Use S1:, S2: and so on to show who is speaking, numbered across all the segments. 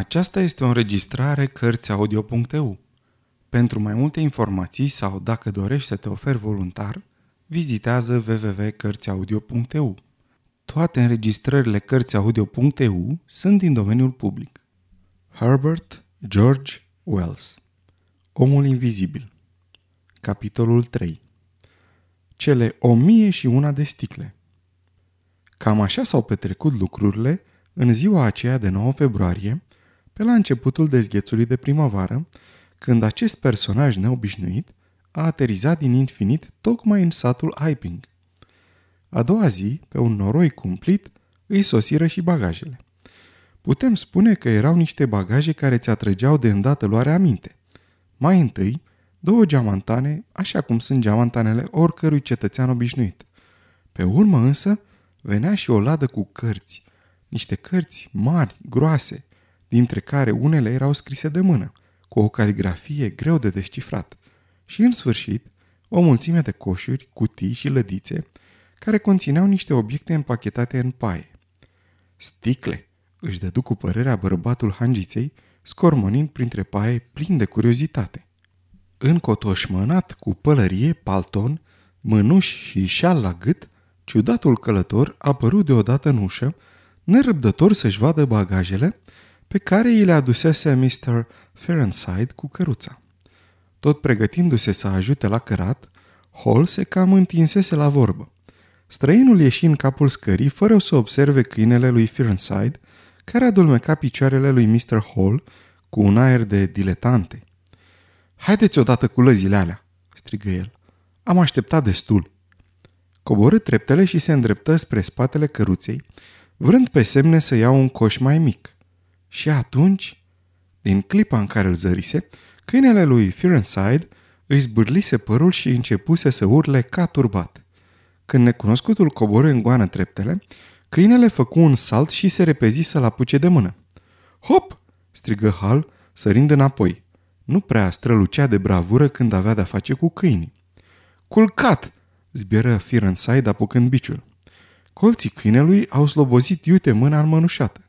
S1: Aceasta este o înregistrare Cărțiaudio.eu. Pentru mai multe informații sau dacă dorești să te oferi voluntar, vizitează www.cărțiaudio.eu. Toate înregistrările Cărțiaudio.eu sunt din domeniul public. Herbert George Wells Omul invizibil Capitolul 3 Cele o mie și una de sticle Cam așa s-au petrecut lucrurile în ziua aceea de 9 februarie, pe la începutul dezghețului de primăvară, când acest personaj neobișnuit a aterizat din infinit tocmai în satul Iping. A doua zi, pe un noroi cumplit, îi sosiră și bagajele. Putem spune că erau niște bagaje care ți atrăgeau de îndată luarea aminte. Mai întâi, două geamantane, așa cum sunt geamantanele oricărui cetățean obișnuit. Pe urmă însă, venea și o ladă cu cărți, niște cărți mari, groase, dintre care unele erau scrise de mână, cu o caligrafie greu de descifrat. Și în sfârșit, o mulțime de coșuri, cutii și lădițe, care conțineau niște obiecte împachetate în paie. Sticle, își dădu cu părerea bărbatul hangiței, scormonind printre paie plin de curiozitate. Încotoșmănat cu pălărie, palton, mânuși și șal la gât, ciudatul călător a apărut deodată în ușă, nerăbdător să-și vadă bagajele pe care i le adusese Mr. Ferenside cu căruța. Tot pregătindu-se să ajute la cărat, Hall se cam întinsese la vorbă. Străinul ieși în capul scării fără să observe câinele lui Ferenside, care adulmeca picioarele lui Mr. Hall cu un aer de diletante. Haideți odată cu lăzile alea!" strigă el. Am așteptat destul." Coborâ treptele și se îndreptă spre spatele căruței, vrând pe semne să iau un coș mai mic. Și atunci, din clipa în care îl zărise, câinele lui Firenside îi zbârlise părul și începuse să urle ca turbat. Când necunoscutul coborâ în goană treptele, câinele făcu un salt și se repezi să-l apuce de mână. Hop! strigă Hal, sărind înapoi. Nu prea strălucea de bravură când avea de-a face cu câinii. Culcat! zbieră Firenside apucând biciul. Colții câinelui au slobozit iute mâna înmănușată.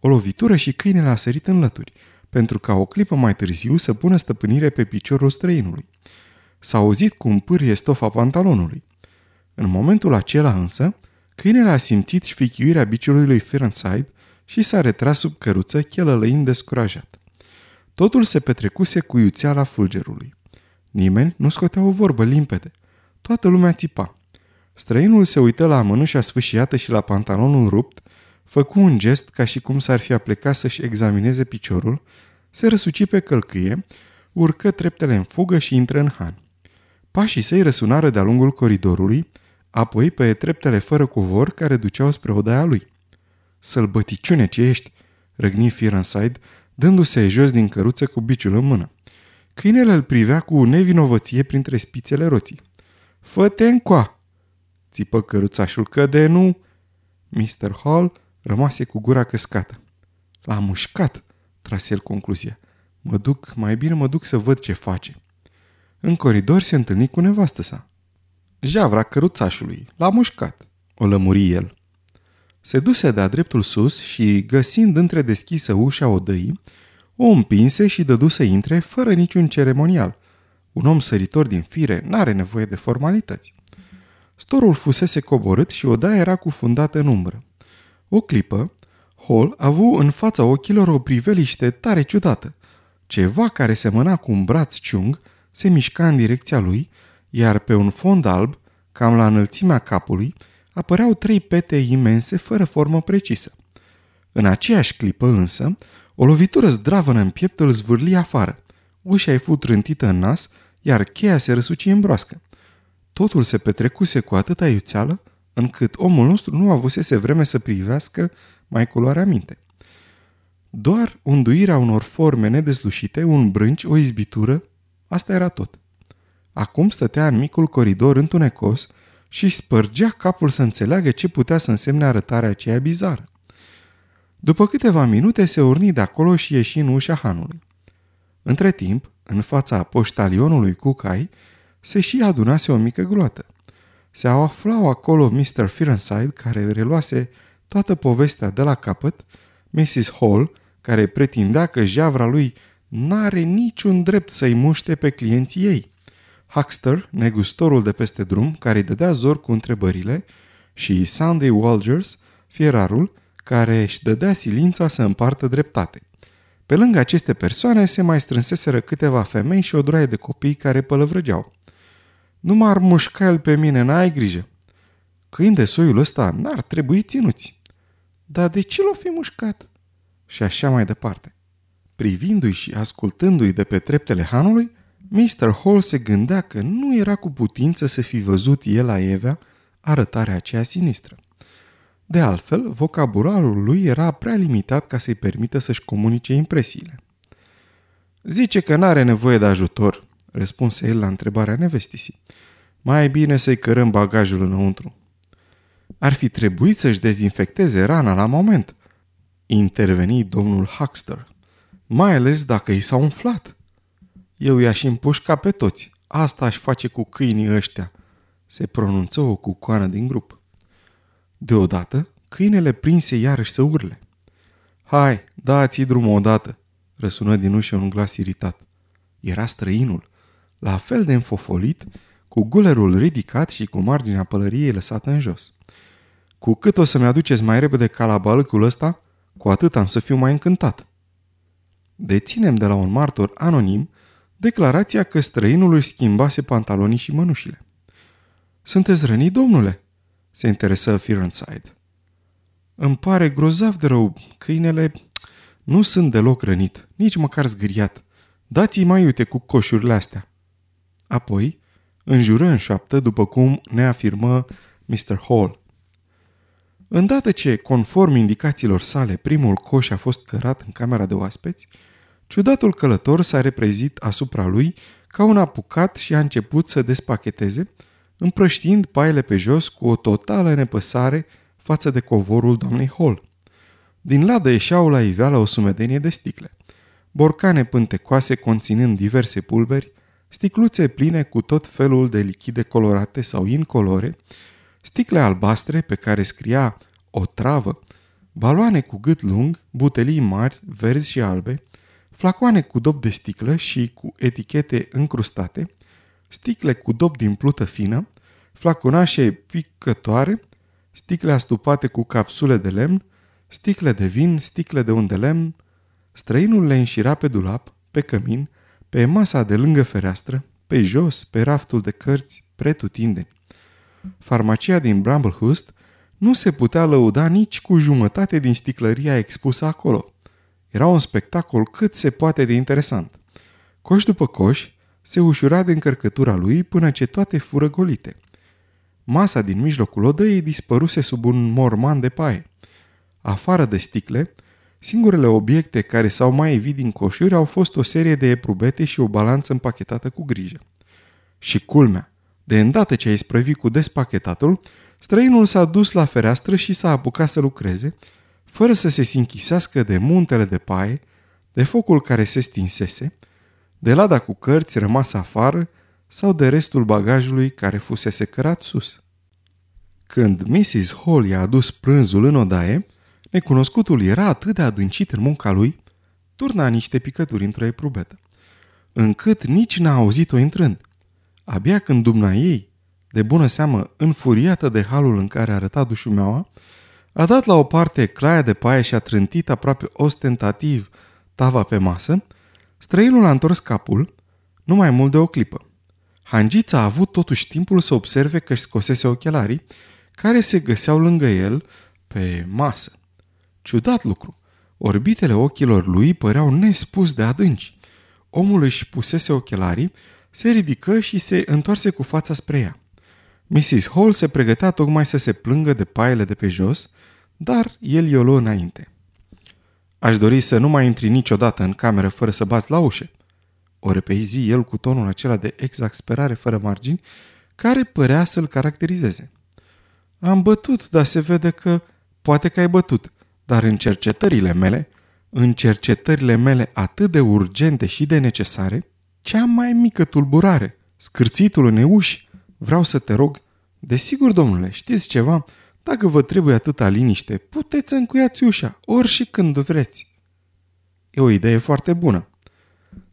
S1: O lovitură și câinele a sărit în lături, pentru ca o clipă mai târziu să pună stăpânire pe piciorul străinului. S-a auzit cum pârie stofa pantalonului. În momentul acela însă, câinele a simțit șfichiuirea biciului lui Ferenside și s-a retras sub căruță, chelălăind descurajat. Totul se petrecuse cu iuțeala fulgerului. Nimeni nu scotea o vorbă limpede. Toată lumea țipa. Străinul se uită la mânușa sfâșiată și la pantalonul rupt, făcu un gest ca și cum s-ar fi aplecat să-și examineze piciorul, se răsuci pe călcâie, urcă treptele în fugă și intră în han. Pașii săi răsunară de-a lungul coridorului, apoi pe treptele fără cuvor care duceau spre odaia lui. Sălbăticiune ce ești!" răgni Firenside, dându-se jos din căruță cu biciul în mână. Câinele îl privea cu nevinovăție printre spițele roții. Fă-te încoa!" țipă căruțașul că de nu... Mr. Hall rămase cu gura căscată. L-a mușcat, trase el concluzia. Mă duc, mai bine mă duc să văd ce face. În coridor se întâlni cu nevastă sa. Javra căruțașului, l-a mușcat, o lămuri el. Se duse de-a dreptul sus și, găsind între deschisă ușa odăii, o împinse și dădu să intre fără niciun ceremonial. Un om săritor din fire n-are nevoie de formalități. Storul fusese coborât și odaia era cufundată în umbră. O clipă, Hall a avut în fața ochilor o priveliște tare ciudată. Ceva care semăna cu un braț ciung se mișca în direcția lui, iar pe un fond alb, cam la înălțimea capului, apăreau trei pete imense fără formă precisă. În aceeași clipă însă, o lovitură zdravănă în piept îl zvârli afară. Ușa i fu trântită în nas, iar cheia se răsuci în broască. Totul se petrecuse cu atâta iuțeală, încât omul nostru nu avusese vreme să privească mai culoarea minte. Doar unduirea unor forme nedeslușite, un brânci, o izbitură, asta era tot. Acum stătea în micul coridor întunecos și spărgea capul să înțeleagă ce putea să însemne arătarea aceea bizară. După câteva minute se urni de acolo și ieși în ușa hanului. Între timp, în fața poștalionului cu cai, se și adunase o mică gloată. Se aflau acolo Mr. Firenside, care reluase toată povestea de la capăt, Mrs. Hall, care pretindea că javra lui n-are niciun drept să-i muște pe clienții ei. Huckster, negustorul de peste drum, care îi dădea zor cu întrebările, și Sunday Walgers, fierarul, care își dădea silința să împartă dreptate. Pe lângă aceste persoane se mai strânseseră câteva femei și o droaie de copii care pălăvrăgeau. Nu m-ar mușca el pe mine, n-ai grijă. Câini de soiul ăsta n-ar trebui ținuți. Dar de ce l-o fi mușcat? Și așa mai departe. Privindu-i și ascultându-i de pe treptele hanului, Mr. Hall se gândea că nu era cu putință să fi văzut el la Evea arătarea aceea sinistră. De altfel, vocabularul lui era prea limitat ca să-i permită să-și comunice impresiile. Zice că n-are nevoie de ajutor, răspunse el la întrebarea nevestisii. Mai bine să-i cărăm bagajul înăuntru. Ar fi trebuit să-și dezinfecteze rana la moment, interveni domnul Huckster, mai ales dacă i s-a umflat. Eu i-aș împușca pe toți. Asta aș face cu câinii ăștia, se pronunță o cucoană din grup. Deodată, câinele prinse iarăși să urle. Hai, dați-i drumul odată, răsună din ușă un glas iritat. Era străinul, la fel de înfofolit, cu gulerul ridicat și cu marginea pălăriei lăsată în jos. Cu cât o să-mi aduceți mai repede ca la balcul ăsta, cu atât am să fiu mai încântat. Deținem de la un martor anonim declarația că străinul își schimbase pantalonii și mănușile. Sunteți rănit, domnule?" se interesă Firenside. Îmi pare grozav de rău. Câinele nu sunt deloc rănit, nici măcar zgâriat. Dați-i mai uite cu coșurile astea. Apoi, înjură în șoaptă, după cum ne afirmă Mr. Hall. Îndată ce, conform indicațiilor sale, primul coș a fost cărat în camera de oaspeți, ciudatul călător s-a reprezit asupra lui ca un apucat și a început să despacheteze, împrăștiind paile pe jos cu o totală nepăsare față de covorul doamnei Hall. Din ladă ieșeau la iveală o sumedenie de sticle. Borcane pântecoase conținând diverse pulveri, sticluțe pline cu tot felul de lichide colorate sau incolore, sticle albastre pe care scria o travă, baloane cu gât lung, butelii mari, verzi și albe, flacoane cu dop de sticlă și cu etichete încrustate, sticle cu dop din plută fină, flaconașe picătoare, sticle astupate cu capsule de lemn, sticle de vin, sticle de unde lemn. Străinul le înșira pe dulap, pe cămin, pe masa de lângă fereastră, pe jos, pe raftul de cărți, pretutindeni. Farmacia din Bramblehurst nu se putea lăuda nici cu jumătate din sticlăria expusă acolo. Era un spectacol cât se poate de interesant. Coș după coș, se ușura de încărcătura lui până ce toate fură golite. Masa din mijlocul odăii dispăruse sub un morman de paie. Afară de sticle, singurele obiecte care s-au mai evit din coșuri au fost o serie de eprubete și o balanță împachetată cu grijă. Și culmea, de îndată ce a isprăvit cu despachetatul, străinul s-a dus la fereastră și s-a apucat să lucreze, fără să se sinchisească de muntele de paie, de focul care se stinsese, de lada cu cărți rămasă afară sau de restul bagajului care fusese cărat sus. Când Mrs. Hall i-a adus prânzul în odaie, necunoscutul era atât de adâncit în munca lui, turna niște picături într-o eprubetă, încât nici n-a auzit-o intrând. Abia când dumna ei, de bună seamă înfuriată de halul în care arăta dușumeaua, a dat la o parte claia de paie și a trântit aproape ostentativ tava pe masă, străinul a întors capul, nu mai mult de o clipă. Hangița a avut totuși timpul să observe că își scosese ochelarii, care se găseau lângă el pe masă. Ciudat lucru. Orbitele ochilor lui păreau nespus de adânci. Omul își pusese ochelarii, se ridică și se întoarse cu fața spre ea. Mrs. Hall se pregătea tocmai să se plângă de paiele de pe jos, dar el i-o luă înainte. Aș dori să nu mai intri niciodată în cameră fără să bați la ușă. O repezi el cu tonul acela de exasperare fără margini, care părea să-l caracterizeze. Am bătut, dar se vede că... Poate că ai bătut, dar în cercetările mele, în cercetările mele atât de urgente și de necesare, cea mai mică tulburare, scârțitul unei uși, vreau să te rog, desigur, domnule, știți ceva? Dacă vă trebuie atâta liniște, puteți încuiați ușa, ori și când vreți. E o idee foarte bună.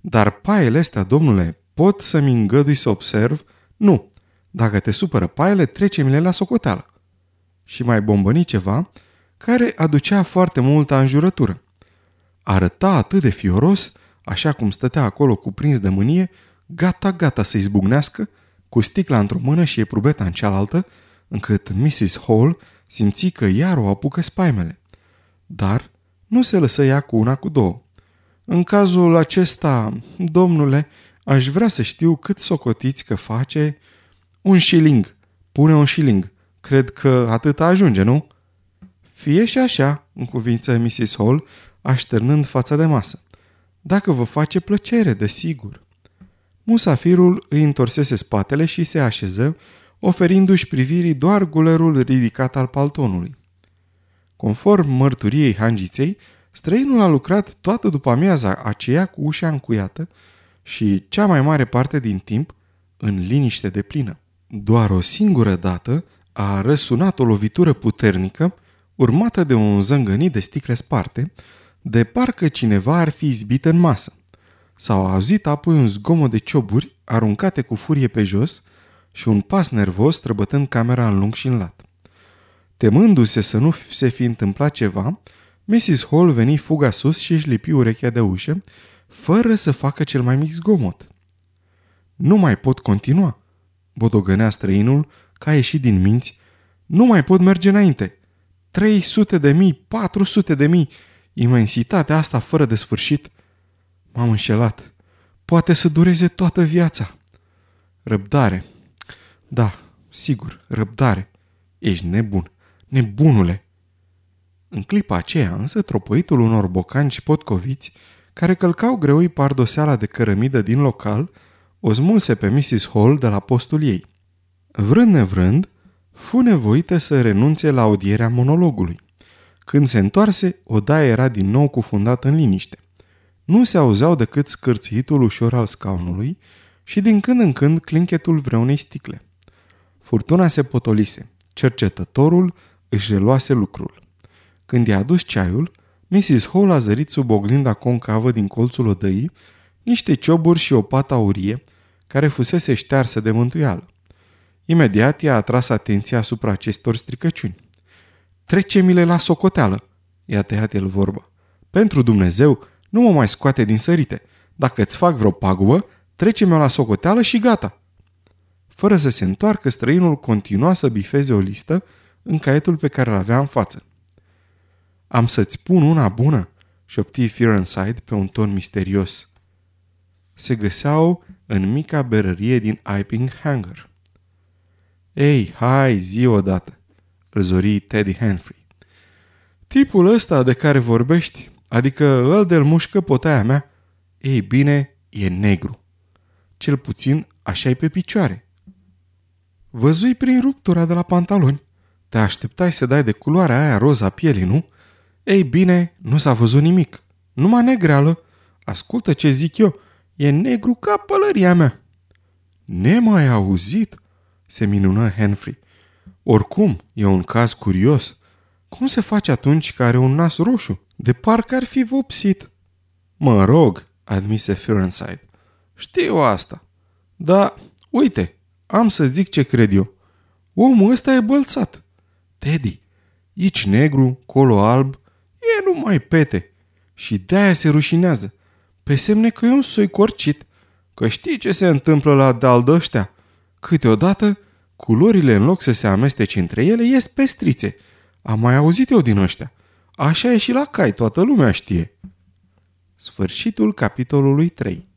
S1: Dar paiele astea, domnule, pot să-mi îngădui să observ? Nu. Dacă te supără paiele, trece-mi-le la socoteală. Și mai bombăni ceva care aducea foarte multă înjurătură. Arăta atât de fioros, așa cum stătea acolo cuprins de mânie, gata, gata să-i zbucnească, cu sticla într-o mână și eprubeta în cealaltă, încât Mrs. Hall simți că iar o apucă spaimele. Dar nu se lăsă ea cu una cu două. În cazul acesta, domnule, aș vrea să știu cât socotiți că face un shilling. Pune un shilling. Cred că atât ajunge, nu? Fie și așa, în cuvință Mrs. Hall, așternând fața de masă. Dacă vă face plăcere, desigur. Musafirul îi întorsese spatele și se așeză, oferindu-și privirii doar gulerul ridicat al paltonului. Conform mărturiei hangiței, străinul a lucrat toată după amiaza aceea cu ușa încuiată și cea mai mare parte din timp în liniște de plină. Doar o singură dată a răsunat o lovitură puternică, urmată de un zângănit de sticle sparte, de parcă cineva ar fi izbit în masă. S-au auzit apoi un zgomot de cioburi aruncate cu furie pe jos și un pas nervos străbătând camera în lung și în lat. Temându-se să nu se fi întâmplat ceva, Mrs. Hall veni fuga sus și își lipi urechea de ușă, fără să facă cel mai mic zgomot. Nu mai pot continua, bodogănea străinul, ca a ieșit din minți. Nu mai pot merge înainte. 300 de mii, 400 de mii, imensitatea asta fără de sfârșit. M-am înșelat. Poate să dureze toată viața. Răbdare. Da, sigur, răbdare. Ești nebun. Nebunule! În clipa aceea, însă, tropăitul unor bocanci potcoviți, care călcau greui pardoseala de cărămidă din local, o smulse pe Mrs. Hall de la postul ei. Vrând nevrând, fu nevoită să renunțe la audierea monologului. Când se întoarse, odaia era din nou cufundată în liniște. Nu se auzeau decât scârțitul ușor al scaunului și din când în când clinchetul vreunei sticle. Furtuna se potolise. Cercetătorul își reluase lucrul. Când i-a adus ceaiul, Mrs. Hall a zărit sub oglinda concavă din colțul odăii niște cioburi și o pată aurie, care fusese ștearsă de mântuială. Imediat i-a atras atenția asupra acestor stricăciuni. Trece-mi-le la socoteală, i-a tăiat el vorba. Pentru Dumnezeu, nu mă mai scoate din sărite. Dacă îți fac vreo pagubă, trece-mi-o la socoteală și gata. Fără să se întoarcă, străinul continua să bifeze o listă în caietul pe care îl avea în față. Am să-ți spun una bună, șopti Fearnside pe un ton misterios. Se găseau în mica berărie din Iping Hanger. Ei, hai, zi odată, îl zori Teddy Henry. Tipul ăsta de care vorbești, adică îl de mușcă potaia mea, ei bine, e negru. Cel puțin așa e pe picioare. Văzui prin ruptura de la pantaloni. Te așteptai să dai de culoarea aia roza pielii, nu? Ei bine, nu s-a văzut nimic. Numai negreală. Ascultă ce zic eu. E negru ca pălăria mea. Nemai auzit? Se minună Henry. Oricum, e un caz curios. Cum se face atunci că are un nas roșu? De parcă ar fi vopsit. Mă rog, admise Ferenside. Știu asta. Da, uite, am să zic ce cred eu. Omul ăsta e bălțat. Teddy, aici negru, colo alb, e numai pete. Și de-aia se rușinează. Pe semne că e un soi corcit. Că știi ce se întâmplă la dal ăștia? Câteodată, culorile în loc să se amestece între ele, ies pestrițe. Am mai auzit eu din ăștia. Așa e și la cai, toată lumea știe. Sfârșitul capitolului 3